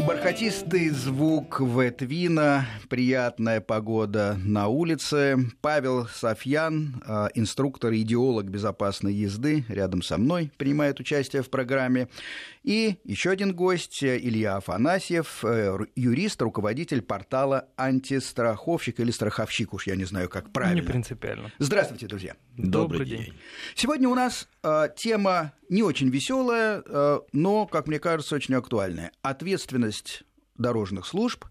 Бархатистый звук Ветвина, приятная погода на улице. Павел Софьян, а, инструктор и идеолог безопасной езды, рядом со мной принимает участие в программе. И еще один гость, Илья Афанасьев, э, юрист, руководитель портала «Антистраховщик» или «Страховщик», уж я не знаю, как правильно. Не принципиально. Здравствуйте, друзья. Добрый, день. Сегодня у нас э, тема не очень веселая, э, но, как мне кажется, очень актуальная. Ответственность дорожных служб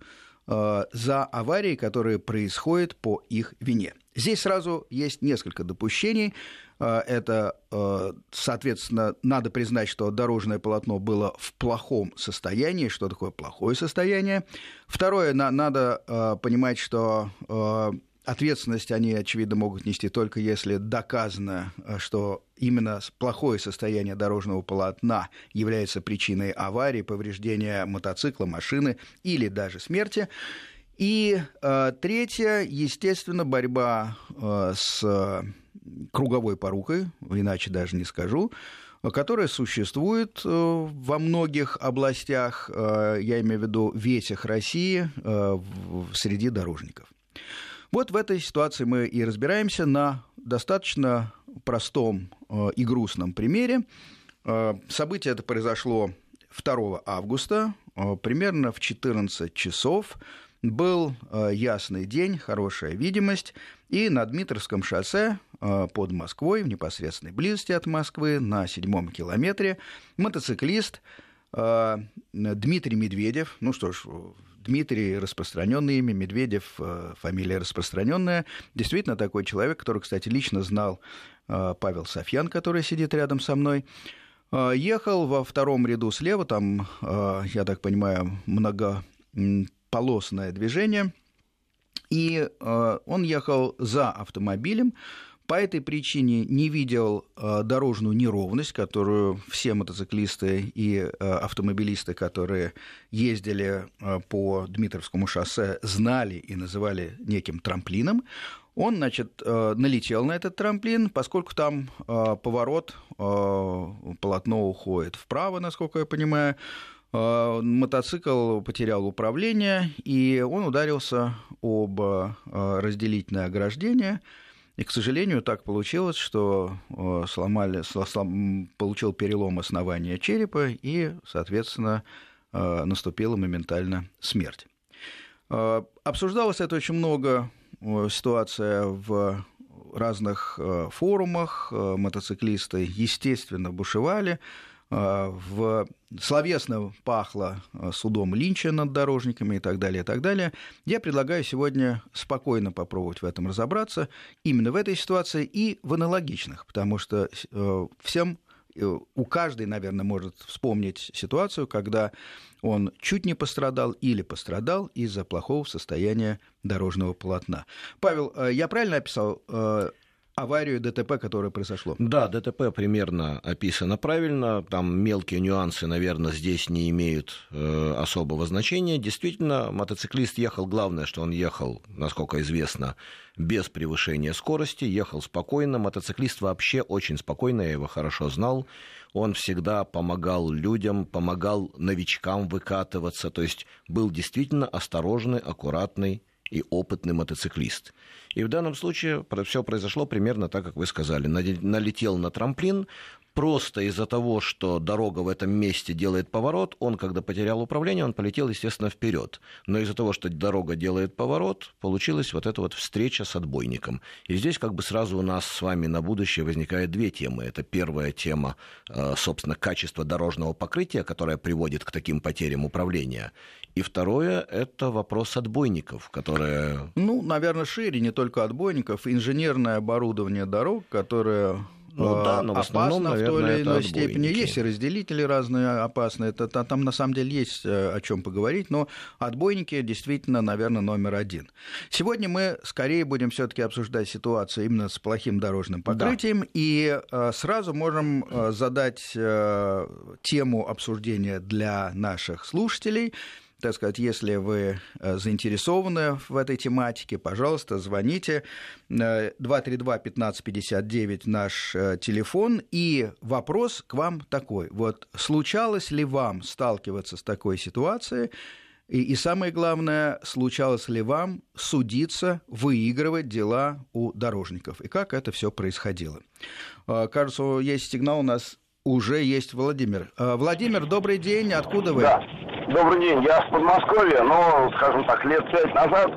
э, за аварии, которые происходят по их вине. Здесь сразу есть несколько допущений. Э, это, э, соответственно, надо признать, что дорожное полотно было в плохом состоянии. Что такое плохое состояние? Второе, надо понимать, что Ответственность они, очевидно, могут нести только если доказано, э, что именно плохое состояние дорожного полотна является причиной аварии, повреждения мотоцикла, машины или даже смерти. И э, третье, естественно, борьба э, с круговой порукой, иначе даже не скажу, которая существует э, во многих областях, э, я имею в виду ветях России, среди дорожников. Вот в этой ситуации мы и разбираемся на достаточно простом э, и грустном примере. Э, событие это произошло 2 августа, э, примерно в 14 часов. Был ясный день, хорошая видимость, и на Дмитровском шоссе под Москвой, в непосредственной близости от Москвы, на седьмом километре, мотоциклист Дмитрий Медведев, ну что ж, Дмитрий распространенное имя, Медведев э, фамилия распространенная. Действительно такой человек, который, кстати, лично знал э, Павел Софьян, который сидит рядом со мной. Э, ехал во втором ряду слева, там, я так понимаю, многополосное движение, и он ехал за автомобилем, по этой причине не видел э, дорожную неровность, которую все мотоциклисты и э, автомобилисты, которые ездили э, по Дмитровскому шоссе, знали и называли неким трамплином. Он, значит, налетел на этот трамплин, поскольку там поворот, полотно уходит вправо, насколько я понимаю, мотоцикл потерял управление, и он ударился об разделительное ограждение – и, к сожалению, так получилось, что э, сломали, слом, получил перелом основания черепа, и, соответственно, э, наступила моментально смерть. Э, обсуждалось это очень много, ситуация в разных форумах, мотоциклисты, естественно, бушевали, в словесно пахло а, судом Линча над дорожниками и так далее, и так далее. Я предлагаю сегодня спокойно попробовать в этом разобраться, именно в этой ситуации и в аналогичных, потому что э, всем э, у каждой, наверное, может вспомнить ситуацию, когда он чуть не пострадал или пострадал из-за плохого состояния дорожного полотна. Павел, э, я правильно описал аварию ДТП, которое произошло. Да, ДТП примерно описано правильно. Там мелкие нюансы, наверное, здесь не имеют э, особого значения. Действительно, мотоциклист ехал, главное, что он ехал, насколько известно, без превышения скорости, ехал спокойно. Мотоциклист вообще очень спокойно, я его хорошо знал. Он всегда помогал людям, помогал новичкам выкатываться, то есть был действительно осторожный, аккуратный и опытный мотоциклист. И в данном случае все произошло примерно так, как вы сказали. Налетел на трамплин, просто из-за того, что дорога в этом месте делает поворот, он, когда потерял управление, он полетел, естественно, вперед. Но из-за того, что дорога делает поворот, получилась вот эта вот встреча с отбойником. И здесь как бы сразу у нас с вами на будущее возникает две темы. Это первая тема, э, собственно, качество дорожного покрытия, которое приводит к таким потерям управления. И второе – это вопрос отбойников, которые... Ну, наверное, шире, не только отбойников, инженерное оборудование дорог, которое ну, да, но в основном, опасно наверное, в той или иной степени. Есть и разделители разные опасные. Это, там на самом деле есть э, о чем поговорить, но отбойники действительно, наверное, номер один. Сегодня мы скорее будем все-таки обсуждать ситуацию именно с плохим дорожным покрытием, да. и э, сразу можем э, задать тему обсуждения для наших слушателей так сказать, если вы э, заинтересованы в этой тематике, пожалуйста, звоните. 232-1559 наш телефон. И вопрос к вам такой. Вот случалось ли вам сталкиваться с такой ситуацией, и, и самое главное, случалось ли вам судиться, выигрывать дела у дорожников? И как это все происходило? Кажется, есть сигнал у нас уже есть Владимир. А, Владимир, добрый день. Откуда вы? Да. Добрый день. Я с Подмосковья, но, скажем так, лет пять назад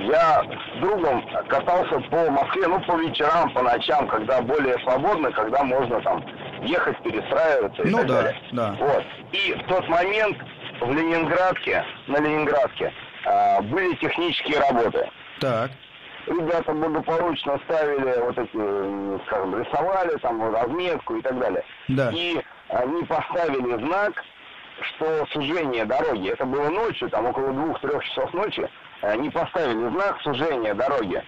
я с другом катался по Москве, ну, по вечерам, по ночам, когда более свободно, когда можно там ехать, перестраиваться и ну, так да, далее. Да. Вот. И в тот момент в Ленинградке, на Ленинградке, а, были технические работы. Так. Ребята благополучно ставили вот эти, скажем, рисовали там разметку и так далее. Да. И они поставили знак, что сужение дороги, это было ночью, там около двух-трех часов ночи, они поставили знак сужения дороги.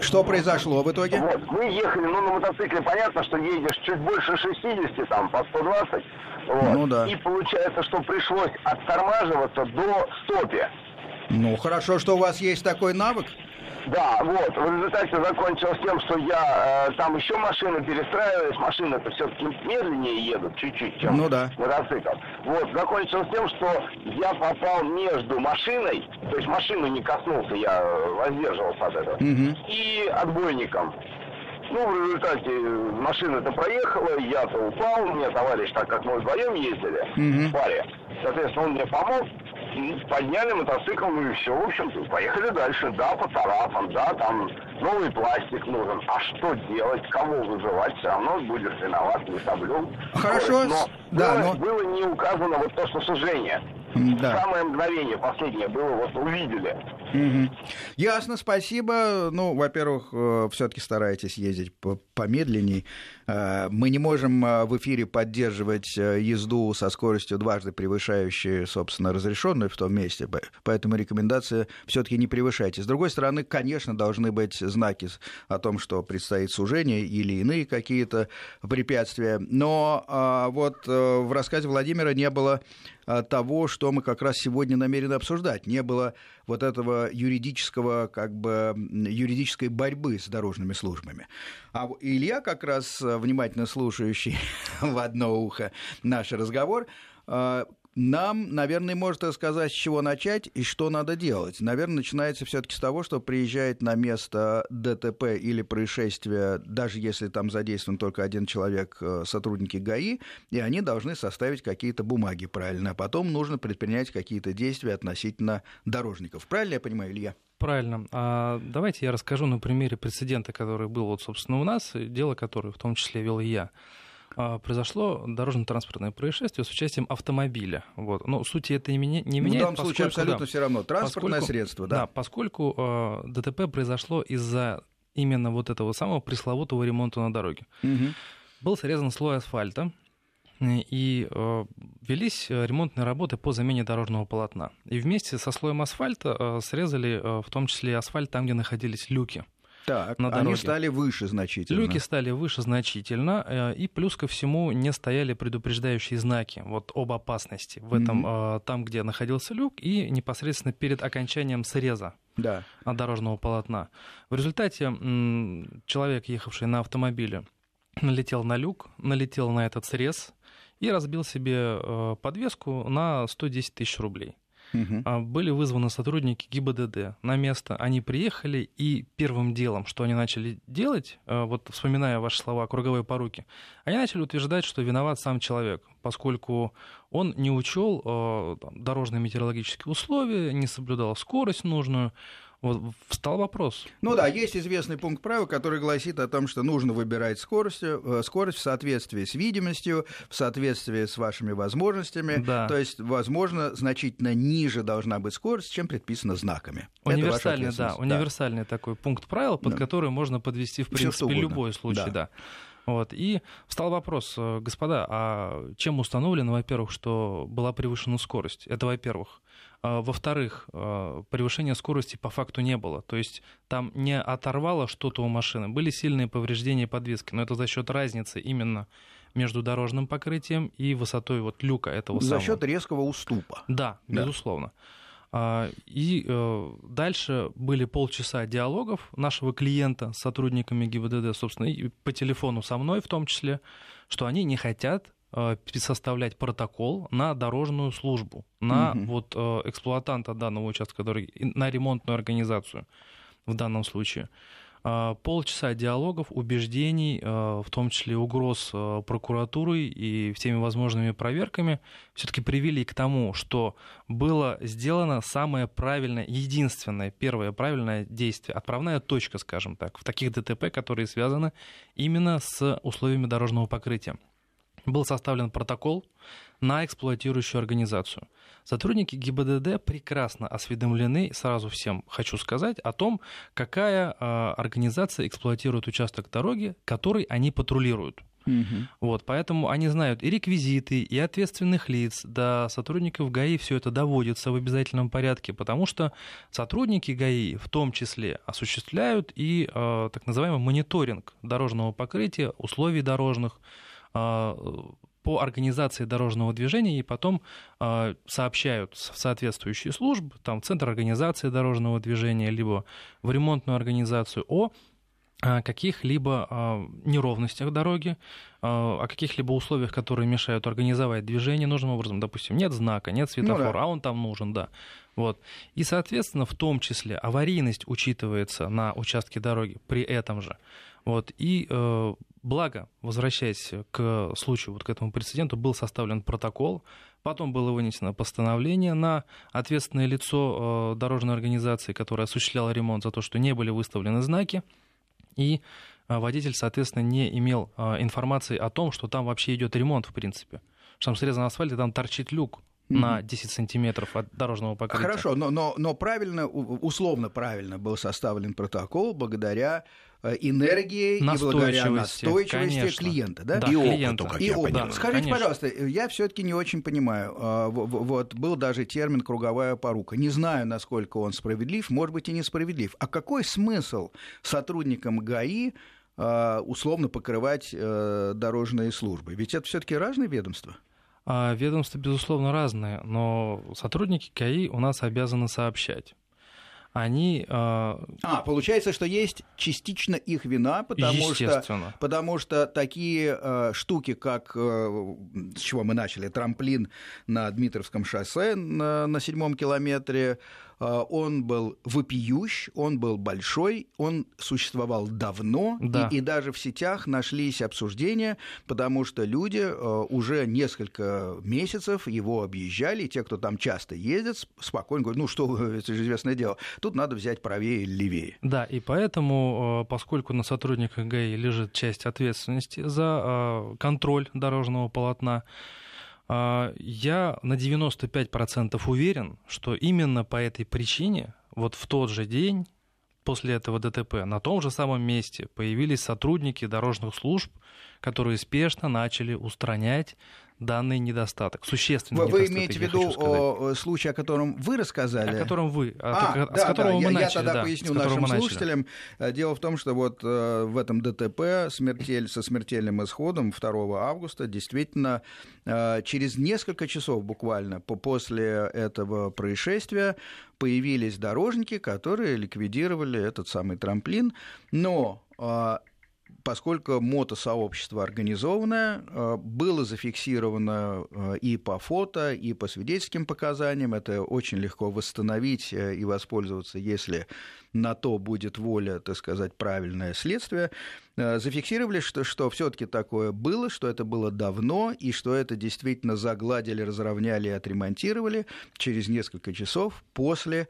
Что произошло в итоге? Вот, мы ехали, ну, на мотоцикле понятно, что едешь чуть больше 60, там, по 120. Вот. Ну да. И получается, что пришлось оттормаживаться до стопе. Ну, хорошо, что у вас есть такой навык. Да, вот. В результате закончилось тем, что я э, там еще машины перестраивались. Машины-то все-таки медленнее едут чуть-чуть, чем ну, да. мотоцикл. Вот. Закончилось тем, что я попал между машиной, то есть машину не коснулся, я воздерживался от этого, угу. и отбойником. Ну, в результате машина-то проехала, я-то упал, мне товарищ, так как мы вдвоем ездили угу. в паре, соответственно, он мне помог, подняли мотоцикл, ну и все, в общем поехали дальше. Да, поцарапан, да, там новый пластик нужен. А что делать, кого вызывать, все равно будешь виноват, не соблюл. Хорошо, но, да, было, но... было не указано вот то, что сужение. Да. Самое мгновение последнее было, вот увидели. Угу. Ясно, спасибо. Ну, во-первых, э, все-таки старайтесь ездить помедленней. Э, мы не можем э, в эфире поддерживать езду со скоростью дважды превышающей, собственно, разрешенную в том месте, поэтому рекомендация все-таки не превышайте. С другой стороны, конечно, должны быть знаки о том, что предстоит сужение или иные какие-то препятствия. Но вот в рассказе Владимира не было того, что мы как раз сегодня намерены обсуждать. Не было вот этого юридического, как бы, юридической борьбы с дорожными службами. А Илья, как раз внимательно слушающий в одно ухо наш разговор, а, нам, наверное, может рассказать, с чего начать и что надо делать. Наверное, начинается все-таки с того, что приезжает на место ДТП или происшествия, даже если там задействован только один человек, э, сотрудники ГАИ, и они должны составить какие-то бумаги правильно, а потом нужно предпринять какие-то действия относительно дорожников. Правильно я понимаю, Илья? Правильно. А давайте я расскажу на примере прецедента, который был, вот, собственно, у нас, дело которое в том числе вел я. А, произошло дорожно-транспортное происшествие с участием автомобиля. Вот. Но сути это не, меня, не меняет. В данном случае абсолютно да, все равно. Транспортное поскольку, средство, да. Да, поскольку э, ДТП произошло из-за именно вот этого самого пресловутого ремонта на дороге. Угу. Был срезан слой асфальта, и э, велись ремонтные работы по замене дорожного полотна. И вместе со слоем асфальта э, срезали э, в том числе асфальт там, где находились люки. Так, на они стали выше значительно. Люки стали выше значительно, э, и плюс ко всему не стояли предупреждающие знаки вот об опасности в этом, mm-hmm. там, где находился люк, и непосредственно перед окончанием среза да. дорожного полотна. В результате человек, ехавший на автомобиле, налетел на люк, налетел на этот срез и разбил себе э, подвеску на 110 тысяч рублей. Угу. Были вызваны сотрудники ГИБДД на место. Они приехали, и первым делом, что они начали делать, а, вот вспоминая ваши слова «круговые поруки», они начали утверждать, что виноват сам человек, поскольку он не учел а, дорожные метеорологические условия, не соблюдал скорость нужную, вот встал вопрос. Ну да, есть известный пункт правил, который гласит о том, что нужно выбирать скорость, э, скорость в соответствии с видимостью, в соответствии с вашими возможностями. Да. То есть, возможно, значительно ниже должна быть скорость, чем предписано знаками. Универсальный, да, универсальный да. такой пункт правил, под да. который можно подвести, в принципе, любой случай, да. да. Вот. И встал вопрос, э, господа, а чем установлено, во-первых, что была превышена скорость? Это во-первых. А, во-вторых, а, превышения скорости по факту не было. То есть там не оторвало что-то у машины. Были сильные повреждения подвески, но это за счет разницы именно между дорожным покрытием и высотой вот люка этого За самого. счет резкого уступа. Да, Да. безусловно. А, И э, дальше были полчаса диалогов нашего клиента с сотрудниками ГИБДД, собственно, и по телефону со мной в том числе, что они не хотят составлять протокол на дорожную службу, на Мгм. вот э, эксплуатанта данного участка дороги, на ремонтную организацию в данном случае. А, Полчаса диалогов, убеждений, э, в том числе угроз э, прокуратурой и всеми возможными проверками, все-таки привели к тому, что было сделано самое правильное, единственное, первое правильное действие, отправная точка, скажем так, в таких ДТП, которые связаны именно с условиями дорожного покрытия. Был составлен протокол на эксплуатирующую организацию. Сотрудники ГИБДД прекрасно осведомлены, сразу всем хочу сказать, о том, какая э, организация эксплуатирует участок дороги, который они патрулируют. Мгм. Вот, поэтому они знают и реквизиты, и ответственных лиц, до сотрудников ГАИ все это доводится в обязательном порядке, потому что сотрудники ГАИ в том числе осуществляют и э, так называемый мониторинг дорожного покрытия, условий дорожных, по организации дорожного движения и потом э, сообщают в соответствующие службы, там в Центр организации дорожного движения, либо в ремонтную организацию о о каких-либо неровностях дороги, а, о каких-либо условиях, которые мешают организовать движение нужным образом. Допустим, нет знака, нет светофора, Ну да. а он там нужен, да. Вот. И, соответственно, в том числе аварийность учитывается на участке дороги при этом же. Вот. И э, благо, возвращаясь к случаю, вот к этому прецеденту, был составлен протокол, потом было вынесено постановление на ответственное лицо э, дорожной организации, которая осуществляла ремонт за то, что не были выставлены знаки, и а, водитель, соответственно, не имел а, информации о том, что там вообще идет ремонт, в принципе. Что там срезан асфальт, и там торчит люк на 10 сантиметров от дорожного покрытия. Хорошо, но, но, но правильно, условно правильно был составлен протокол благодаря э, энергии и благодаря Настойчивости, конечно. клиента, да? Да, И опыту, клиента. как И я опыт. понимаю. Скажите, конечно. пожалуйста, я все-таки не очень понимаю. а, Вот был даже термин круговая порука. Не знаю, насколько он справедлив, может быть и несправедлив. А какой смысл сотрудникам ГАИ а, условно покрывать э, дорожные службы? Ведь это все-таки разные ведомства. А, Ведомства, безусловно, разные, но сотрудники КАИ у нас обязаны сообщать. Они, а, А, получается, что есть частично их вина, потому что Потому что такие э, штуки, как э, с чего мы начали, трамплин на Дмитровском шоссе на, на седьмом километре, э, он был вопиющ, он был большой, он существовал давно, Да. и, и даже в сетях нашлись обсуждения, потому что люди э, уже несколько месяцев его объезжали, и те, кто там часто ездит, спокойно говорят, ну что, это же известное дело, тут надо взять правее или левее. Да, и поэтому, э, поскольку на сотрудниках ГАИ лежит часть ответственности за э, контроль дорожного полотна, э, я на 95% уверен, что именно по этой причине вот в тот же день после этого ДТП на том же самом месте появились сотрудники дорожных служб, которые спешно начали устранять данный недостаток, существенный Вы, вы недостаток, имеете в виду сказать. о, котором вы рассказали? о котором вы, А, о- да, с которого да, мы я, начали, я тогда да, поясню нашим слушателям. Э, Дело в том, что вот э, в этом ДТП смертель, со смертельным исходом 2 августа действительно э, через несколько часов буквально по- после этого происшествия появились дорожники, которые ликвидировали этот самый трамплин. Но э, поскольку мотосообщество организованное, э, было зафиксировано э, и по фото, и по свидетельским показаниям. Это очень легко восстановить э, и воспользоваться, если на то будет воля, так сказать, правильное следствие. Зафиксировали, что, что все-таки такое было, что это было давно, и что это действительно загладили, разровняли и отремонтировали через несколько часов после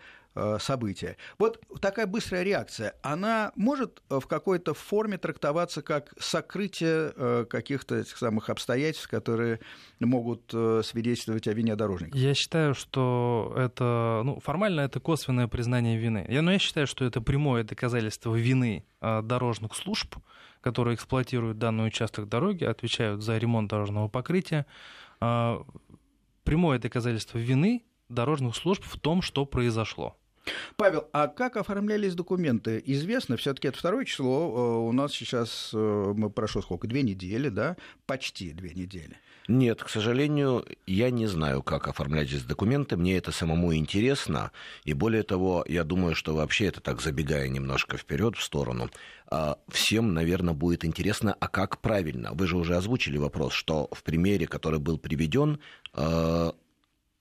события. Вот такая быстрая реакция, она может э, в какой-то форме трактоваться как сокрытие э, каких-то этих самых обстоятельств, которые могут э, свидетельствовать о вине дорожника? Я считаю, что это, ну, формально это косвенное признание вины. Я, но я считаю, что это прямое доказательство вины дорожных служб, которые эксплуатируют данный участок дороги, отвечают за ремонт дорожного покрытия. Прямое доказательство вины дорожных служб в том, что произошло. Павел, а как оформлялись документы? Известно, все-таки это второе число. Э, у нас сейчас э, мы прошло сколько? Две недели, да? Почти две недели. Нет, к сожалению, я не знаю, как оформлять эти документы. Мне это самому интересно. И более того, я думаю, что вообще это так забегая немножко вперед в сторону. А, всем, наверное, будет интересно, а как правильно? Вы же уже озвучили вопрос, что в примере, который был приведен,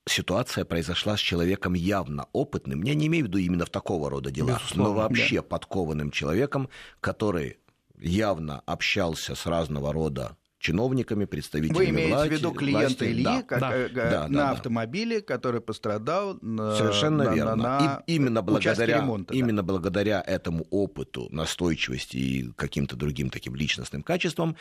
ситуация произошла с человеком явно опытным, я не имею в виду именно в такого рода делах, Безусловно, но вообще да. подкованным человеком, который явно общался с разного рода чиновниками, представителями Вы имеете власти, в виду клиента власти, Ильи да, как, да, э, да, на да, автомобиле, который пострадал на, Совершенно на, верно. на, на и, именно, благодаря, ремонта, именно да. благодаря этому опыту, настойчивости и каким-то другим таким личностным качествам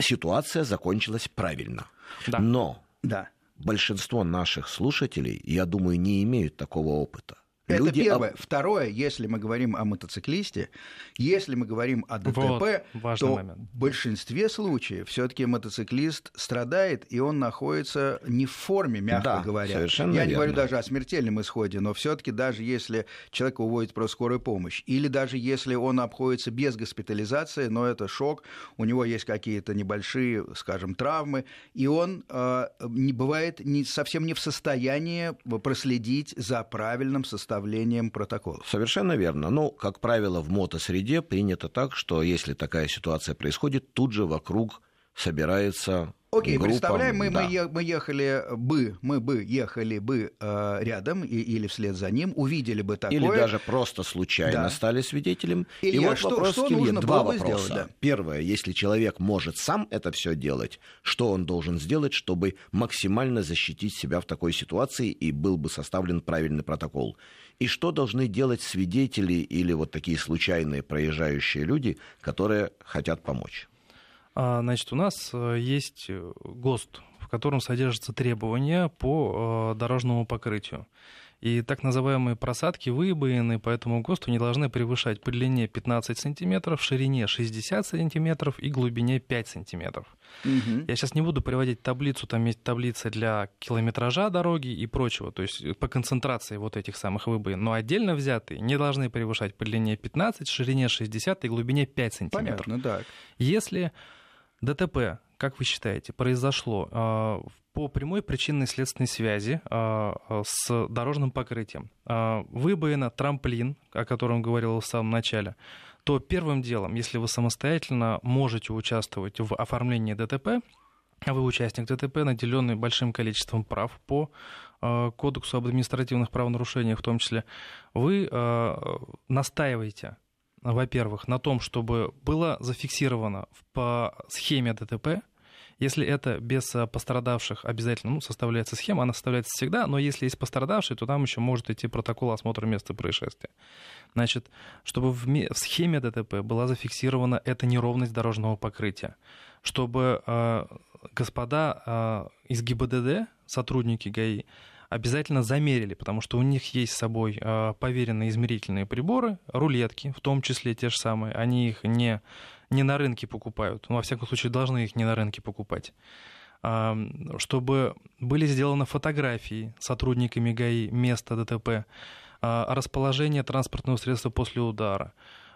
ситуация закончилась правильно. Да. Но да большинство наших слушателей, я думаю, не имеют такого опыта. Это Люди первое. Об... Второе, если мы говорим о мотоциклисте, если мы говорим о ДТП, вот, то момент. в большинстве случаев все-таки мотоциклист страдает, и он находится не в форме, мягко да, говоря. Совершенно Я верно. не говорю даже о смертельном исходе, но все-таки даже если человека уводит просто скорая помощь, или даже если он обходится без госпитализации, но это шок, у него есть какие-то небольшие, скажем, травмы, и он э, не бывает не, совсем не в состоянии проследить за правильным состоянием составлением протоколов. Совершенно верно. Ну, как правило, в мотосреде принято так, что если такая ситуация происходит, тут же вокруг собирается Окей, группа, представляем, мы, да. мы, мы ехали бы, мы бы ехали бы э, рядом и, или вслед за ним, увидели бы такое. Или даже просто случайно Да. стали свидетелем. Илья, и вот что- вопрос что к Илье. Два вопроса. сделать, да? Первое, если человек может сам это все делать, что он должен сделать, чтобы максимально защитить себя в такой ситуации и был бы составлен правильный протокол? И что должны делать свидетели или вот такие случайные проезжающие люди, которые хотят помочь? А, Значит, у нас э, есть э, ГОСТ, в котором содержатся требования по э, дорожному покрытию. И так называемые просадки, выбоины по этому ГОСТу не должны превышать по длине 15 сантиметров, ширине 60 сантиметров и глубине 5 сантиметров. Мгм. Я сейчас не буду приводить таблицу, там есть таблицы для километража дороги и прочего, то есть по концентрации вот этих самых выбоин, но отдельно взятые не должны превышать по длине 15, ширине 60 и глубине 5 сантиметров. Понятно, да. Если ДТП, как вы считаете, произошло э, по прямой причинной следственной связи э, с дорожным покрытием, э, выбоина, трамплин, о котором говорил в самом начале, то первым делом, если вы самостоятельно можете участвовать в оформлении ДТП, а вы участник ДТП, наделенный большим количеством прав по Кодексу об административных правонарушениях в том числе, вы настаиваете во-первых, на том, чтобы было зафиксировано по схеме ДТП, если это без э, пострадавших обязательно ну, составляется схема, она составляется всегда, но если есть пострадавший, то там еще может идти протокол осмотра места происшествия. Значит, чтобы в, в схеме ДТП была зафиксирована эта неровность дорожного покрытия, чтобы э, господа э, из ГИБДД, сотрудники ГАИ, обязательно замерили, потому что у них есть с собой э, поверенные измерительные приборы, рулетки, в том числе те же самые. Они их не, не на рынке покупают, ну, во всяком случае, должны их не на рынке покупать. Чтобы были сделаны фотографии сотрудниками ГАИ места ДТП, а, расположение транспортного средства после удара,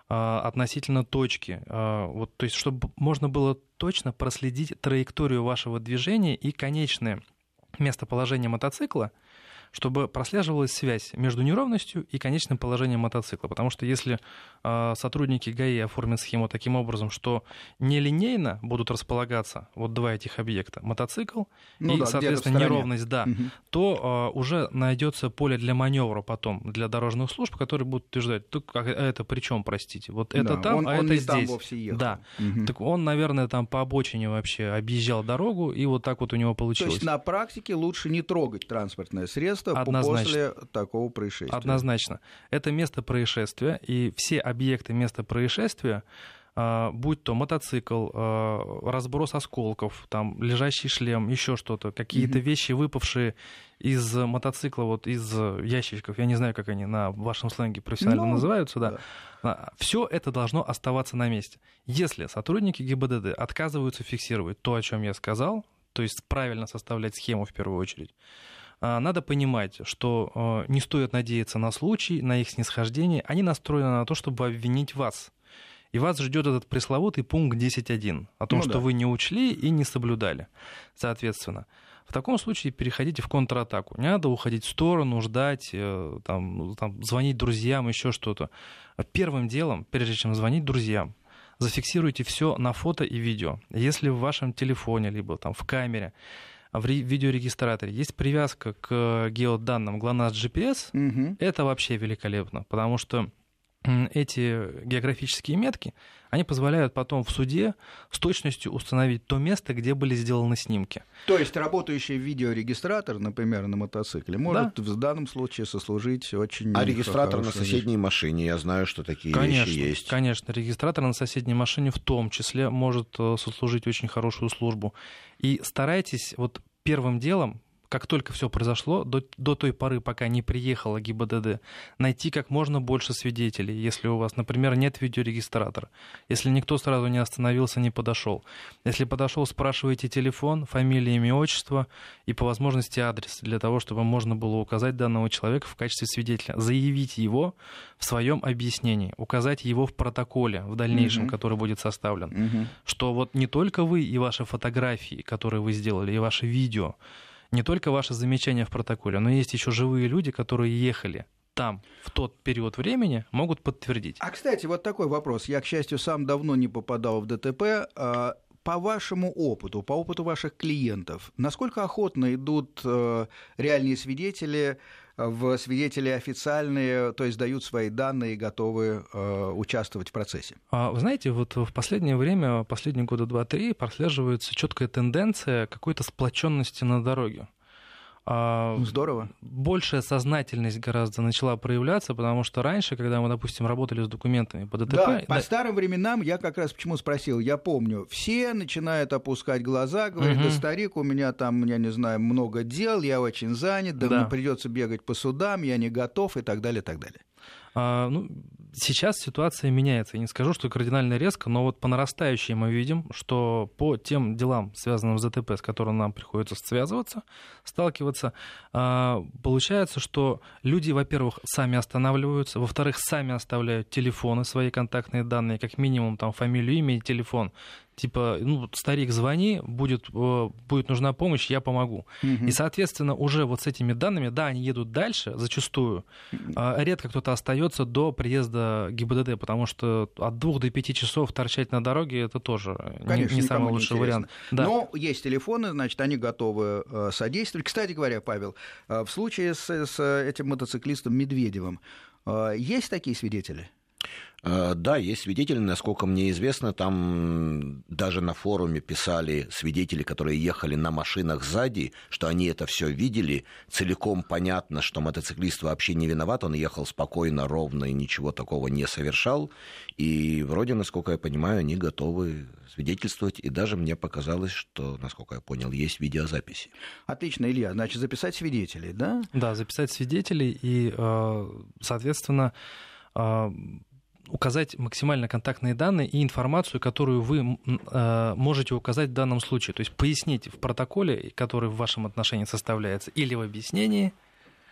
а, относительно точки. а, Вот, то есть, чтобы можно было точно проследить траекторию вашего движения и конечное местоположение мотоцикла, чтобы прослеживалась связь между неровностью и конечным положением мотоцикла. Потому что если э, сотрудники ГАИ оформят схему таким образом, что нелинейно будут располагаться вот два этих объекта, мотоцикл Ну и, да, соответственно, неровность, да, Мгм. то э, уже найдется поле для маневра потом для дорожных служб, которые будут утверждать, «Так, а это при чем, простите? Вот это Да, там, он, а он это здесь. там вовсе ехал. Да. Мгм. Так он, наверное, там по обочине вообще объезжал дорогу, и вот так вот у него То получилось. есть на практике лучше не трогать транспортное средство по- Однозначно. после такого происшествия. Однозначно. Это место происшествия, и все объекты места происшествия, а, будь то мотоцикл, а, разброс осколков, там лежащий шлем, еще что-то, какие-то Мгм. вещи, выпавшие из мотоцикла, вот из ящичков, я не знаю, как они на вашем сленге профессионально Ну, называются, да. да. Все это должно оставаться на месте. Если сотрудники ГИБДД отказываются фиксировать то, о чем я сказал, то есть правильно составлять схему в первую очередь, А, надо понимать, что а, не стоит надеяться на случай, на их снисхождение. Они настроены на то, чтобы обвинить вас. И вас ждет этот пресловутый пункт 10.1 о том, ну, что да. вы не учли и не соблюдали. Соответственно, в таком случае переходите в контратаку. Не надо уходить в сторону, ждать, э, там, там, звонить друзьям, еще что-то. Первым делом, прежде чем звонить друзьям, зафиксируйте все на фото и видео. Если в вашем телефоне, либо там в камере, в видеорегистраторе есть привязка к геоданным GLONASS GPS, угу. это вообще великолепно, потому что эти географические метки, они позволяют потом в суде с точностью установить то место, где были сделаны снимки. То есть работающий видеорегистратор, например, на мотоцикле, может да. в данном случае сослужить очень... А регистратор на соседней вещь. машине, я знаю, что такие конечно, вещи есть. Конечно, регистратор на соседней машине в том числе может э, сослужить очень хорошую службу. И старайтесь вот первым делом как только все произошло, до, до той поры, пока не приехала ГИБДД, найти как можно больше свидетелей, если у вас, например, нет видеорегистратора, если никто сразу не остановился, не подошел. Если подошел, спрашивайте телефон, фамилия, имя, отчество и по возможности адрес, для того, чтобы можно было указать данного человека в качестве свидетеля, заявить его в своем объяснении, указать его в протоколе в дальнейшем, угу. который будет составлен, угу. что вот не только вы и ваши фотографии, которые вы сделали, и ваши видео, не только ваши замечания в протоколе, но есть еще живые люди, которые ехали там в тот период времени, могут подтвердить. А, кстати, вот такой вопрос. Я, к счастью, сам давно не попадал в ДТП. А, по вашему опыту, по опыту ваших клиентов, насколько охотно идут э, реальные свидетели в свидетели официальные, то есть дают свои данные и готовы э, участвовать в процессе. А, вы знаете, вот в последнее время, последние года два-три, прослеживается четкая тенденция какой-то сплоченности на дороге. А, Здорово. Большая сознательность гораздо начала проявляться, потому что раньше, когда мы, допустим, работали с документами по ДТП... Да, по старым временам я как раз почему спросил, я помню, все начинают опускать глаза, говорят, угу. да старик, у меня там, я не знаю, много дел, я очень занят, да, да. мне придется бегать по судам, я не готов и так далее, и так далее. А, ну, сейчас ситуация меняется. Я не скажу, что кардинально резко, но вот по нарастающей мы видим, что по тем делам, связанным с ДТП, с которыми нам приходится связываться, сталкиваться, а, получается, что люди, во-первых, сами останавливаются, во-вторых, сами оставляют телефоны, свои контактные данные, как минимум там фамилию, имя и телефон типа, ну, старик, звони, будет, э, будет нужна помощь, я помогу. Угу. И, соответственно, уже вот с этими данными, да, они едут дальше, зачастую. А редко кто-то остается до приезда ГИБДД, потому что от двух до пяти часов торчать на дороге это тоже Конечно, не, не самый лучший вариант. Да. Но есть телефоны, значит, они готовы э, содействовать. Кстати говоря, Павел, э, в случае с, с этим мотоциклистом Медведевым есть такие свидетели? Э, да, есть свидетели, насколько мне известно, там даже на форуме писали свидетели, которые ехали на машинах сзади, что они это все видели. Целиком понятно, что мотоциклист вообще не виноват, он ехал спокойно, ровно и ничего такого не совершал. И вроде, насколько я понимаю, они готовы свидетельствовать, и даже мне показалось, что, насколько я понял, есть видеозаписи. Отлично, Илья, значит, записать свидетелей, да? Да, записать свидетелей, и, э, соответственно, э, указать максимально контактные данные и информацию, которую вы э, можете указать в данном случае. То есть пояснить в протоколе, который в вашем отношении составляется, или в объяснении.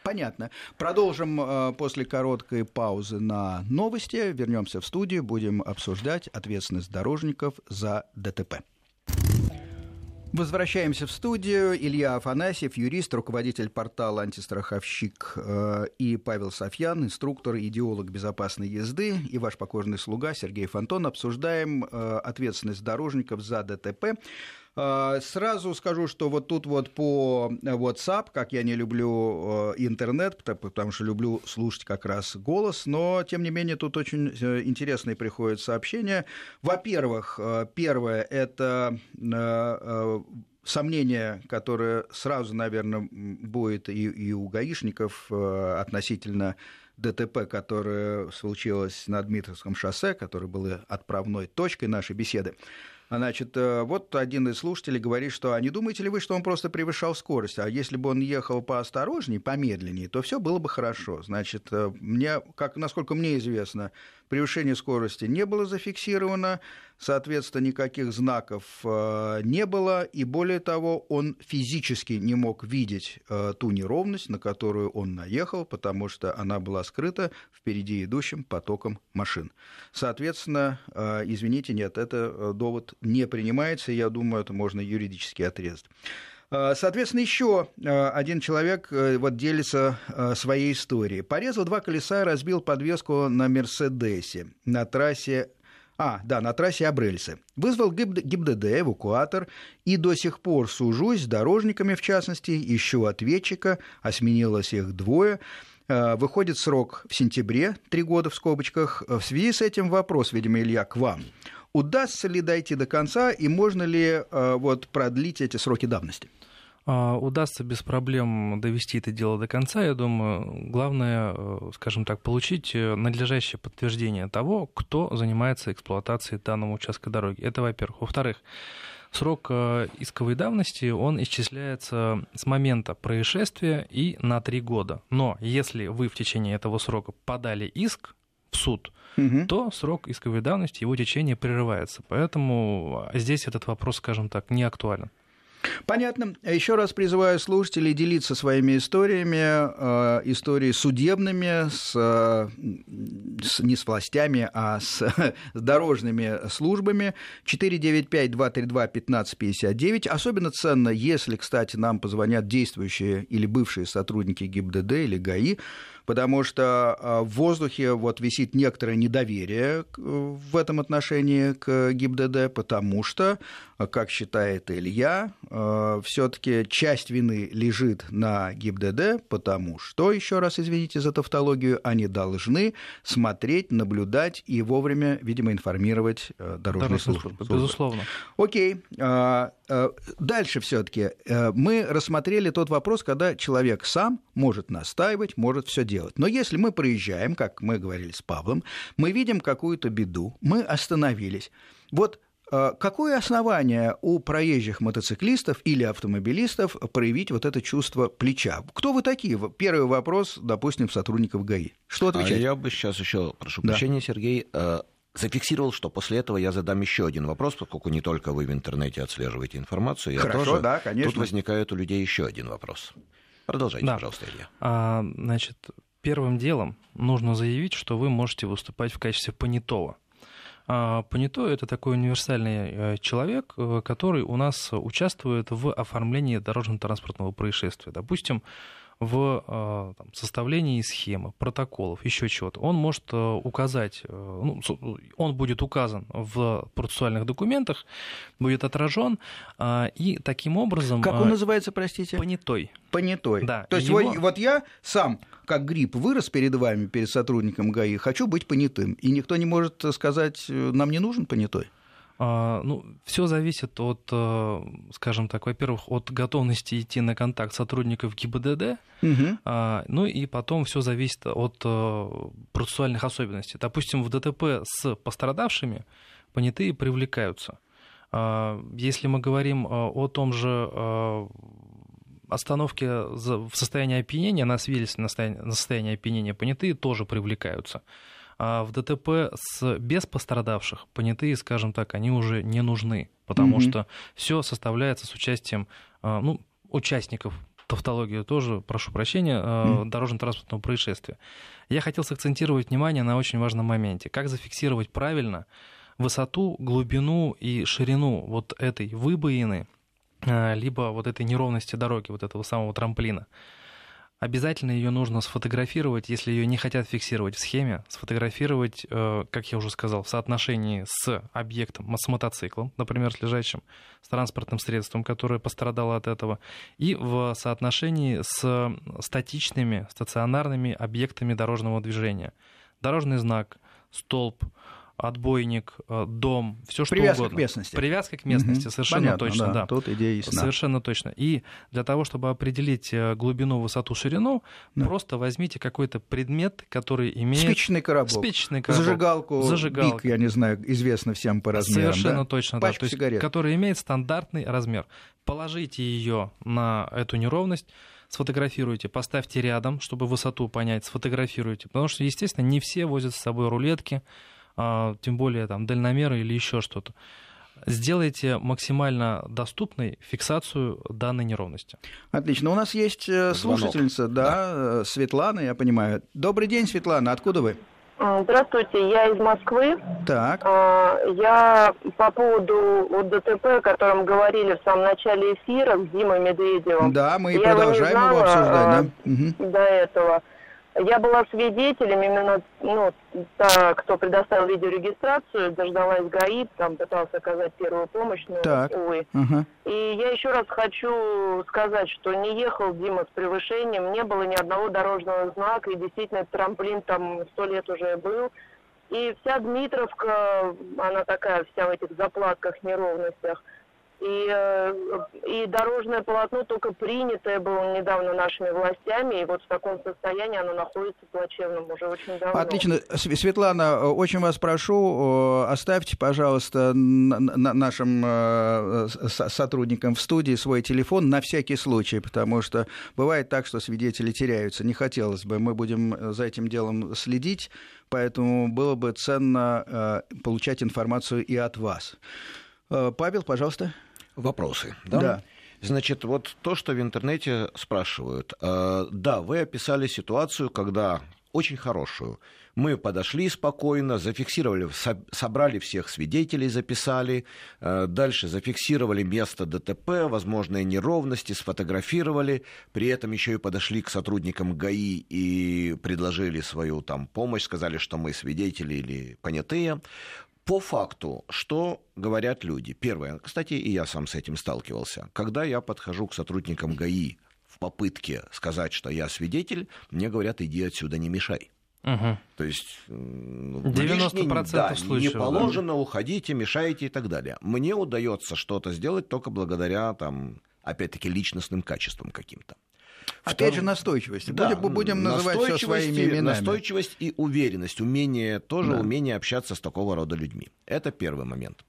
Понятно. Продолжим э, после короткой паузы на новости. Вернемся в студию, будем обсуждать ответственность дорожников за ДТП. Возвращаемся в студию. Илья Афанасьев, юрист, руководитель портала «Антистраховщик» э, и Павел Софьян, инструктор, идеолог безопасной езды и ваш покорный слуга Сергей Фонтон. Обсуждаем э, ответственность дорожников за ДТП. А, сразу скажу, что вот тут вот по WhatsApp, как я не люблю э, интернет, потому что люблю слушать как раз голос, но, тем не менее, тут очень э, интересные приходят сообщения. Во-первых, э, первое – это сомнение, которое сразу, наверное, будет и, и у гаишников относительно ДТП, которое случилось на Дмитровском шоссе, которое было отправной точкой нашей беседы. Значит, э, вот один из слушателей говорит, что а не думаете ли вы, что он просто превышал скорость? А если бы он ехал поосторожнее, помедленнее, то все было бы хорошо. Значит, э, мне, как, насколько мне известно, Превышение скорости не было зафиксировано, соответственно, никаких знаков э, не было, и более того, он физически не мог видеть э, ту неровность, на которую он наехал, потому что она была скрыта впереди идущим потоком машин. Соответственно, э, извините, нет, это довод не принимается, я думаю, это можно юридически отрезать. Соответственно, еще один человек вот делится своей историей. Порезал два колеса и разбил подвеску на Мерседесе на трассе а, да, на трассе Абрельсы. Вызвал ГИБДД, эвакуатор, и до сих пор сужусь с дорожниками, в частности, ищу ответчика, а сменилось их двое. Выходит срок в сентябре, три года в скобочках. В связи с этим вопрос, видимо, Илья, к вам. Удастся ли дойти до конца и можно ли вот, продлить эти сроки давности? А, удастся без проблем довести это дело до конца, я думаю. Главное, э, скажем так, получить э, надлежащее подтверждение того, кто занимается эксплуатацией данного участка дороги. Это, во-первых. Во-вторых, срок э, исковой давности, он исчисляется с момента происшествия и на три года. Но если вы в течение этого срока подали иск в суд, угу. то срок исковой давности, его течение прерывается. Поэтому здесь этот вопрос, скажем так, не актуален. Понятно. Еще раз призываю слушателей делиться своими историями, э, истории судебными, с, э, с, не с властями, а с, с дорожными службами. 495-232-1559. Особенно ценно, если, кстати, нам позвонят действующие или бывшие сотрудники ГИБДД или ГАИ, потому что а, в воздухе вот висит некоторое недоверие в этом отношении к ГИБДД, потому что, как считает Илья, а, все-таки часть вины лежит на ГИБДД, потому что, еще раз извините за тавтологию, они должны смотреть, наблюдать и вовремя, видимо, информировать а, дорожные службы. службы. Безусловно. Окей. Дальше все-таки э, мы рассмотрели тот вопрос, когда человек сам может настаивать, может все делать делать. Но если мы проезжаем, как мы говорили с Павлом, мы видим какую-то беду, мы остановились. Вот э, Какое основание у проезжих мотоциклистов или автомобилистов проявить вот это чувство плеча? Кто вы такие? Первый вопрос, допустим, сотрудников ГАИ. Что отвечать? А я бы сейчас еще, прошу да. прощения, Сергей, э, зафиксировал, что после этого я задам еще один вопрос, поскольку не только вы в интернете отслеживаете информацию, я Хорошо, тоже. Да, конечно. Тут возникает у людей еще один вопрос. Продолжайте, да. пожалуйста, Илья. А, значит, первым делом нужно заявить, что вы можете выступать в качестве понятого. А, понятой – это такой универсальный э, человек, э, который у нас участвует в оформлении дорожно-транспортного происшествия. Допустим, в э, там, составлении схемы, протоколов, еще чего-то, он может э, указать, э, ну, он будет указан в процессуальных документах, будет отражен, и таким образом... Как он называется, простите? Понятой. Понятой. Да. То есть его... вот, вот я сам, как грипп, вырос перед вами, перед сотрудником ГАИ, хочу быть понятым, и никто не может сказать, нам не нужен понятой? А, ну, все зависит от, э, скажем так, во-первых, от готовности идти на контакт сотрудников ГИБДД, угу. ну и потом все зависит от э, процессуальных особенностей. Допустим, в ДТП с пострадавшими понятые привлекаются. А, если мы говорим о том же остановке в состоянии опьянения, на свидетельстве на состояние опьянения понятые тоже привлекаются. А в ДТП с без пострадавших понятые, скажем так, они уже не нужны, потому mm-hmm. что все составляется с участием а, ну, участников тавтологию тоже, прошу прощения, mm. дорожно-транспортного происшествия. Я хотел сакцентировать внимание на очень важном моменте. Как зафиксировать правильно высоту, глубину и ширину вот этой выбоины, а, либо вот этой неровности дороги, вот этого самого трамплина. Обязательно ее нужно сфотографировать, если ее не хотят фиксировать в схеме, сфотографировать, э, как я уже сказал, в соотношении с объектом, с мотоциклом, например, с лежащим, с транспортным средством, которое пострадало от этого, и в соотношении с статичными, стационарными объектами дорожного движения. Дорожный знак, столб, отбойник, э, дом, все что Привязка угодно. к местности. Привязка к местности, угу. совершенно Понятно, точно, да. да. Тут идея ясна. Совершенно точно. И для того, чтобы определить э, глубину, высоту, ширину, да. просто возьмите какой-то предмет, который имеет... Спичечный коробок. Спичечный коробок. Зажигалку, Зажигалку. бик, я не знаю, известно всем по размерам. Совершенно да? точно, Пачка да. То есть, сигарет. который имеет стандартный размер. Положите ее на эту неровность, сфотографируйте, поставьте рядом, чтобы высоту понять, сфотографируйте. Потому что, естественно, не все возят с собой рулетки, тем более там дальномеры или еще что-то. Сделайте максимально доступной фиксацию данной неровности. Отлично. У нас есть э, слушательница, да, да, э, Светлана, я понимаю. Добрый день, Светлана. Откуда вы? Здравствуйте, я из Москвы. Так. А, я по поводу вот ДТП, о котором говорили в самом начале эфира с Димой Медведевым. Да, мы и продолжаем его, знала, его обсуждать, да. До этого. Я была свидетелем, именно ну, та, кто предоставил видеорегистрацию, дождалась ГАИ, там пытался оказать первую помощь, но, так. увы. Угу. И я еще раз хочу сказать, что не ехал Дима с превышением, не было ни одного дорожного знака, и действительно трамплин там сто лет уже был. И вся Дмитровка, она такая вся в этих заплатках, неровностях – и, э, и дорожное полотно только принятое было недавно нашими властями, и вот в таком состоянии оно находится плачевным уже очень давно. Отлично. Светлана, очень вас прошу, оставьте, пожалуйста, нашим э, сотрудникам в студии свой телефон на всякий случай, потому что бывает так, что свидетели теряются. Не хотелось бы, мы будем за этим делом следить, поэтому было бы ценно э, получать информацию и от вас. Павел, пожалуйста вопросы. Да? да. Значит, вот то, что в интернете спрашивают. Э, да, вы описали ситуацию, когда очень хорошую. Мы подошли спокойно, зафиксировали, собрали всех свидетелей, записали, э, дальше зафиксировали место ДТП, возможные неровности, сфотографировали, при этом еще и подошли к сотрудникам ГАИ и предложили свою там помощь, сказали, что мы свидетели или понятые. По факту, что говорят люди? Первое, кстати, и я сам с этим сталкивался. Когда я подхожу к сотрудникам ГАИ в попытке сказать, что я свидетель, мне говорят, иди отсюда, не мешай. Угу. То есть 90% да, случаев. Не положено, да? уходите, мешаете и так далее. Мне удается что-то сделать только благодаря, там, опять-таки, личностным качествам каким-то. Опять же, настойчивость. Да, будем, будем называть все своими именами. Настойчивость и уверенность, умение тоже да. умение общаться с такого рода людьми. Это первый момент.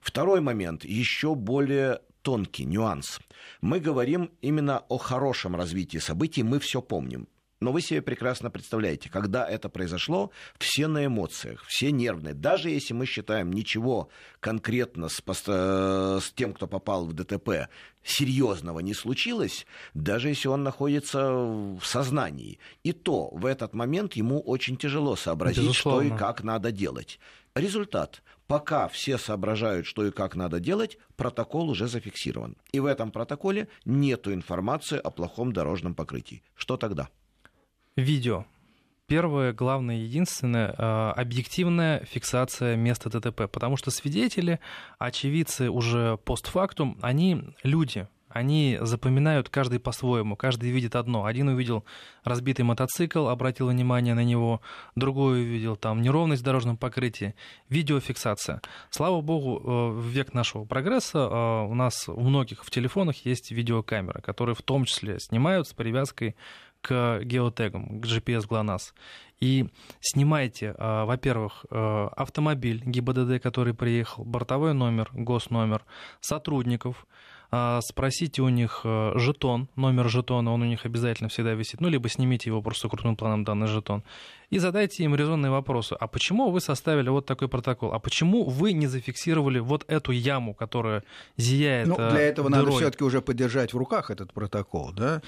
Второй момент, еще более тонкий нюанс. Мы говорим именно о хорошем развитии событий, мы все помним. Но вы себе прекрасно представляете, когда это произошло, все на эмоциях, все нервные. Даже если мы считаем ничего конкретно с, с тем, кто попал в ДТП, серьезного не случилось, даже если он находится в сознании. И то в этот момент ему очень тяжело сообразить, Безусловно. что и как надо делать. Результат. Пока все соображают, что и как надо делать, протокол уже зафиксирован. И в этом протоколе нет информации о плохом дорожном покрытии. Что тогда? Видео. Первое, главное, единственное, а, объективная фиксация места ДТП, потому что свидетели, очевидцы уже постфактум, они люди, они запоминают каждый по-своему, каждый видит одно. Один увидел разбитый мотоцикл, обратил внимание на него, другой увидел там неровность в дорожном покрытии, видеофиксация. Слава богу, э, в век нашего прогресса э, у нас у многих в телефонах есть видеокамеры, которые в том числе снимают с привязкой к геотегам, к GPS GLONASS. И снимайте, а, во-первых, а, автомобиль ГИБДД, который приехал, бортовой номер, госномер, сотрудников, а, спросите у них жетон, номер жетона, он у них обязательно всегда висит, ну, либо снимите его просто крупным планом данный жетон, и задайте им резонные вопросы. А почему вы составили вот такой протокол? А почему вы не зафиксировали вот эту яму, которая зияет Ну, для этого дырой? надо все таки уже подержать в руках этот протокол, да?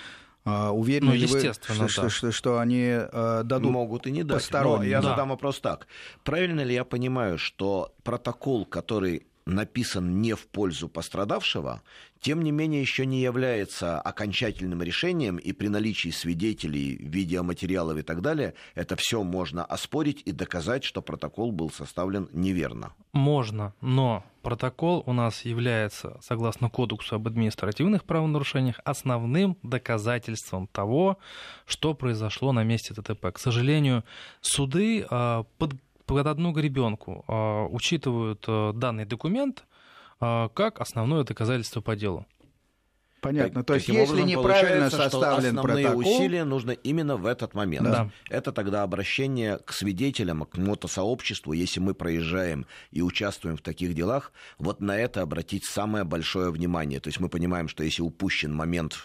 А, уверены ну, ли вы, что, что, что, что они э, дадут Могут и не дать. Но я да. задам вопрос так. Правильно ли я понимаю, что протокол, который написан не в пользу пострадавшего, тем не менее еще не является окончательным решением, и при наличии свидетелей, видеоматериалов и так далее, это все можно оспорить и доказать, что протокол был составлен неверно. Можно, но протокол у нас является, согласно Кодексу об административных правонарушениях, основным доказательством того, что произошло на месте ДТП. К сожалению, суды а, под под одну гребенку а, учитывают э, данный документ а, как основное доказательство по делу. Понятно. Так, То есть, если неправильно составлен основные протокол... усилия нужно именно в этот момент. Да. Это тогда обращение к свидетелям, к мотосообществу, если мы проезжаем и участвуем в таких делах, вот на это обратить самое большое внимание. То есть мы понимаем, что если упущен момент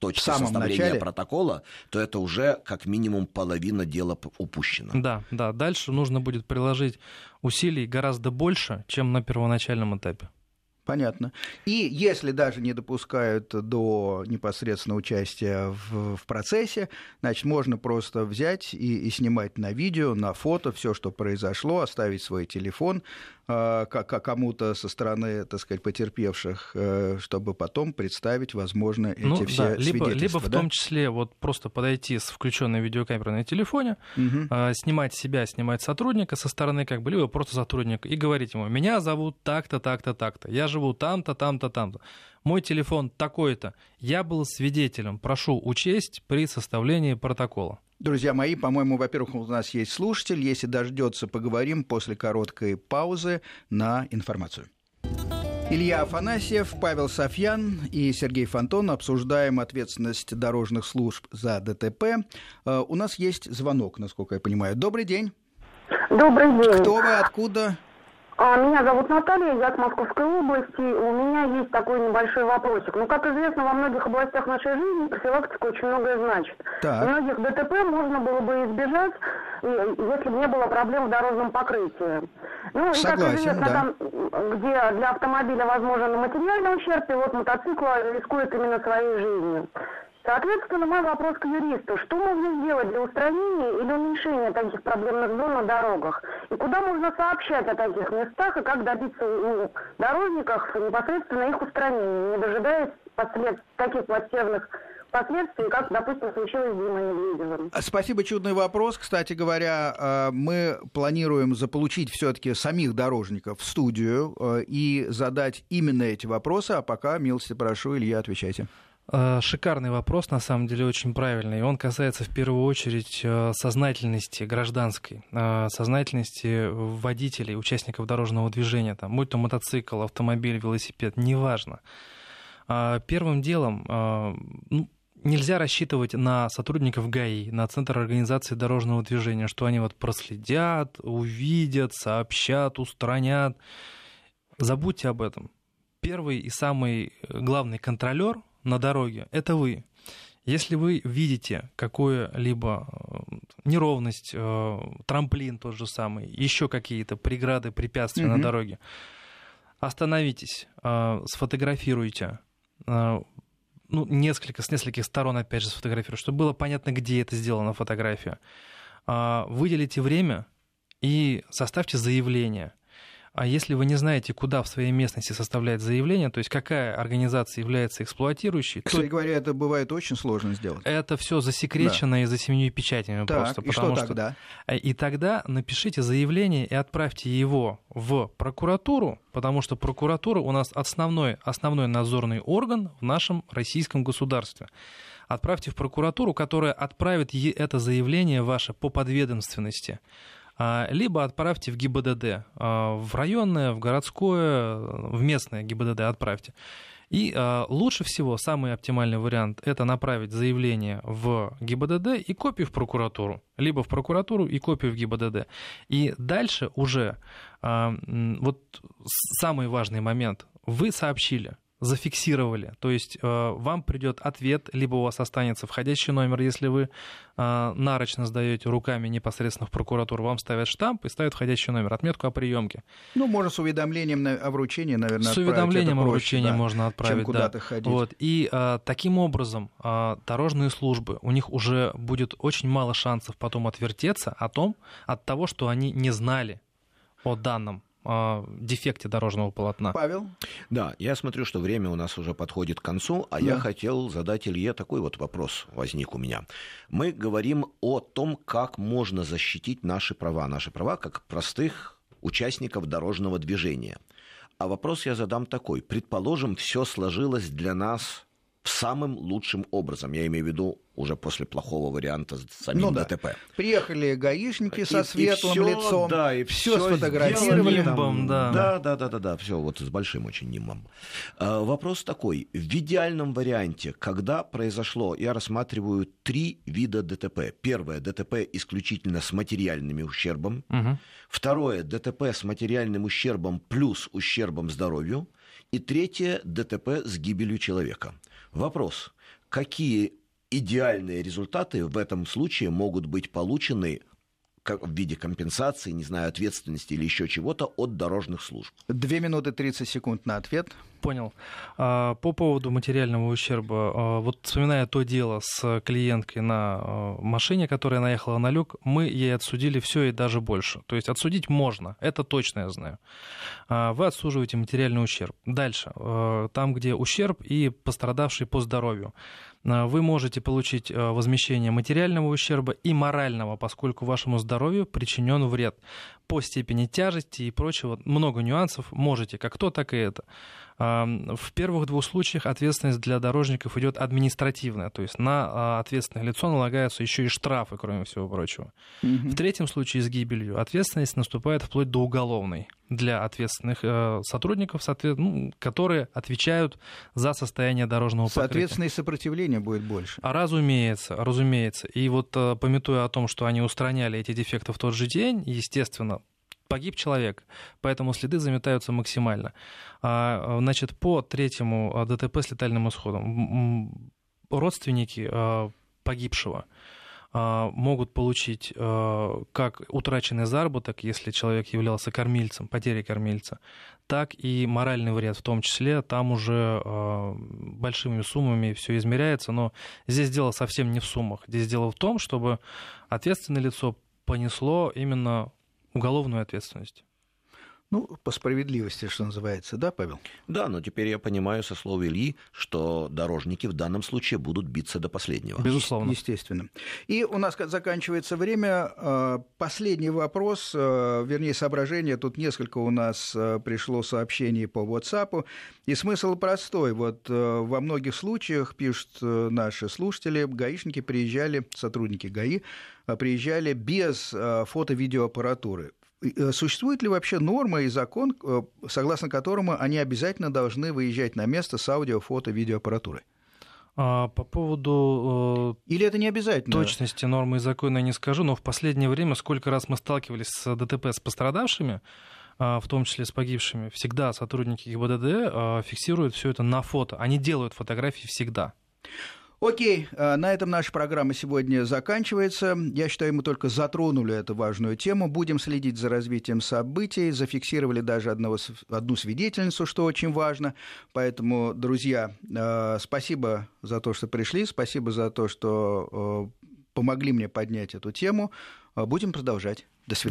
точки составления начале... протокола, то это уже как минимум половина дела упущена. Да, да. Дальше нужно будет приложить усилий гораздо больше, чем на первоначальном этапе. Понятно. И если даже не допускают до непосредственного участия в, в процессе, значит, можно просто взять и, и снимать на видео, на фото все, что произошло, оставить свой телефон, а, кому-то со стороны, так сказать, потерпевших, э, чтобы потом представить, возможно, эти ну, все да, либо, либо в том числе вот просто подойти с включенной видеокамерой на телефоне, угу. снимать себя, снимать сотрудника со стороны, как бы, либо просто сотрудника, и говорить ему, меня зовут так-то, так-то, так-то, я живу там-то, там-то, там-то мой телефон такой-то, я был свидетелем, прошу учесть при составлении протокола. Друзья мои, по-моему, во-первых, у нас есть слушатель. Если дождется, поговорим после короткой паузы на информацию. Илья Афанасьев, Павел Софьян и Сергей Фонтон обсуждаем ответственность дорожных служб за ДТП. Э, у нас есть звонок, насколько я понимаю. Добрый день. Добрый день. Кто вы, откуда? А, меня зовут Наталья, я с Московской области. У меня есть такой небольшой вопросик. Ну, как известно, во многих областях нашей жизни профилактика очень многое значит. Так. Многих ДТП можно было бы избежать, если бы не было проблем в дорожном покрытии. Ну, Согласен, и как известно, да. там, где для автомобиля возможен материальный ущерб, пилот мотоцикла рискует именно своей жизнью. Соответственно, мой вопрос к юристу. Что можно сделать для устранения или уменьшения таких проблемных зон на дорогах? И куда можно сообщать о таких местах и как добиться у дорожников непосредственно их устранения, не дожидаясь послед... таких плачевных последствий, как, допустим, случилось с Димой Медведевым. Спасибо, чудный вопрос. Кстати говоря, э, мы планируем заполучить все-таки самих дорожников в студию э, и задать именно эти вопросы. А пока, милости прошу, Илья, отвечайте. Э, шикарный вопрос, на самом деле, очень правильный. Он касается в первую очередь э, сознательности гражданской, э, сознательности водителей, участников дорожного движения, там, будь то мотоцикл, автомобиль, велосипед, неважно. Первым делом ну, нельзя рассчитывать на сотрудников ГАИ, на Центр организации дорожного движения, что они вот проследят, увидят, сообщат, устранят. Забудьте об этом. Первый и самый главный контролер на дороге, это вы. Если вы видите какую-либо э, неровность, э, трамплин тот же самый, еще какие-то преграды, препятствия mm-hmm. на дороге, остановитесь, э, сфотографируйте, ну, несколько, с нескольких сторон, опять же, сфотографируйте, чтобы было понятно, где это сделано фотография. Выделите время и составьте заявление. А если вы не знаете, куда в своей местности составлять заявление, то есть какая организация является эксплуатирующей... Кстати то... говоря, это бывает очень сложно сделать. Это все засекречено да. и за семью печатями так, просто. И что тогда? Э, и тогда напишите заявление и отправьте его в прокуратуру, потому что прокуратура у нас основной, основной надзорный орган в нашем российском государстве отправьте в прокуратуру, которая отправит это заявление ваше по подведомственности. А, либо отправьте в ГИБДД, а, в районное, в городское, в местное ГИБДД отправьте. И э, лучше всего, самый оптимальный вариант, это направить заявление в ГИБДД и копию в прокуратуру. Либо в прокуратуру и копию в ГИБДД. И дальше уже, вот самый важный момент, вы сообщили, зафиксировали. То есть э, вам придет ответ, либо у вас останется входящий номер, если вы э, нарочно сдаете руками непосредственно в прокуратуру, вам ставят штамп и ставят входящий номер, отметку о приемке. Ну, можно с уведомлением о вручении, наверное, С уведомлением о вручении да, можно отправить, чем куда-то да. ходить. Вот. И э, таким образом э, дорожные службы, у них уже будет очень мало шансов потом отвертеться о том, от того, что они не знали о данном э, дефекте дорожного полотна. Павел? Да, я смотрю, что время у нас уже подходит к концу, а да. я хотел задать Илье такой вот вопрос возник у меня. Мы говорим о том, как можно защитить наши права, наши права как простых участников дорожного движения. А вопрос я задам такой. Предположим, все сложилось для нас самым лучшим образом. Я имею в виду уже после плохого варианта с самим ну, да. ДТП. Приехали гаишники и, со светлым и всё, лицом, да, и все сфотографировали. Нимбом, да. да, да, да, да, да, все вот с большим очень нимбом. А, вопрос такой: в идеальном варианте, когда произошло, я рассматриваю три вида ДТП. Первое ДТП исключительно с материальным ущербом. Угу. Второе ДТП с материальным ущербом плюс ущербом здоровью. И третье ДТП с гибелью человека. Вопрос какие идеальные результаты в этом случае могут быть получены в виде компенсации, не знаю, ответственности или еще чего-то от дорожных служб. Две минуты 30 секунд на ответ. Понял. А, по поводу материального ущерба, а, вот вспоминая то дело с клиенткой на а, машине, которая наехала на люк, мы ей отсудили все и даже больше. То есть отсудить можно, это точно я знаю. Вы отсуживаете материальный ущерб. Дальше, там, где ущерб и пострадавший по здоровью. Э, вы можете получить э, возмещение материального ущерба и морального, поскольку вашему здоровью причинен вред по степени тяжести и прочего. Много нюансов можете, как то, так и это. В первых двух случаях ответственность для дорожников идет административная, то есть на а, ответственное лицо налагаются еще и штрафы, кроме всего прочего. Угу. В третьем случае с гибелью ответственность наступает вплоть до уголовной для ответственных э, сотрудников, ну, которые отвечают за состояние дорожного покрытия. Соответственно, и сопротивление будет больше. А разумеется, разумеется. И вот э, пометуя о том, что они устраняли эти дефекты в тот же день, естественно, погиб человек, поэтому следы заметаются максимально. А, значит, по третьему а, ДТП с летальным исходом родственники а, погибшего могут получить как утраченный заработок, если человек являлся кормильцем, потерей кормильца, так и моральный вред в том числе. Там уже большими суммами все измеряется, но здесь дело совсем не в суммах. Здесь дело в том, чтобы ответственное лицо понесло именно уголовную ответственность. Ну, по справедливости, что называется, да, Павел? Да, но теперь я понимаю со слов Ильи, что дорожники в данном случае будут биться до последнего. Безусловно. Естественно. И у нас заканчивается время. А, последний вопрос, а, вернее, соображение. Тут несколько у нас а, пришло сообщений по WhatsApp. И смысл простой. Вот во многих случаях, пишут наши слушатели, гаишники приезжали, сотрудники ГАИ, приезжали без фото-видеоаппаратуры. Э, существует ли вообще норма и закон, э, согласно которому они обязательно должны выезжать на место с аудио, фото, видеоаппаратурой? А, по поводу э, Или это не обязательно? точности нормы и закона я не скажу, но в последнее время, сколько раз мы сталкивались с ДТП с пострадавшими, в том числе с погибшими, всегда сотрудники ГИБДД фиксируют все это на фото. Они делают фотографии всегда. Окей, э, на этом наша программа сегодня заканчивается. Я считаю, мы только затронули эту важную тему. Будем следить за развитием событий. Зафиксировали даже одного, одну свидетельницу, что очень важно. Поэтому, друзья, э, спасибо за то, что пришли. Спасибо за то, что э, помогли мне поднять эту тему. Будем продолжать. До свидания.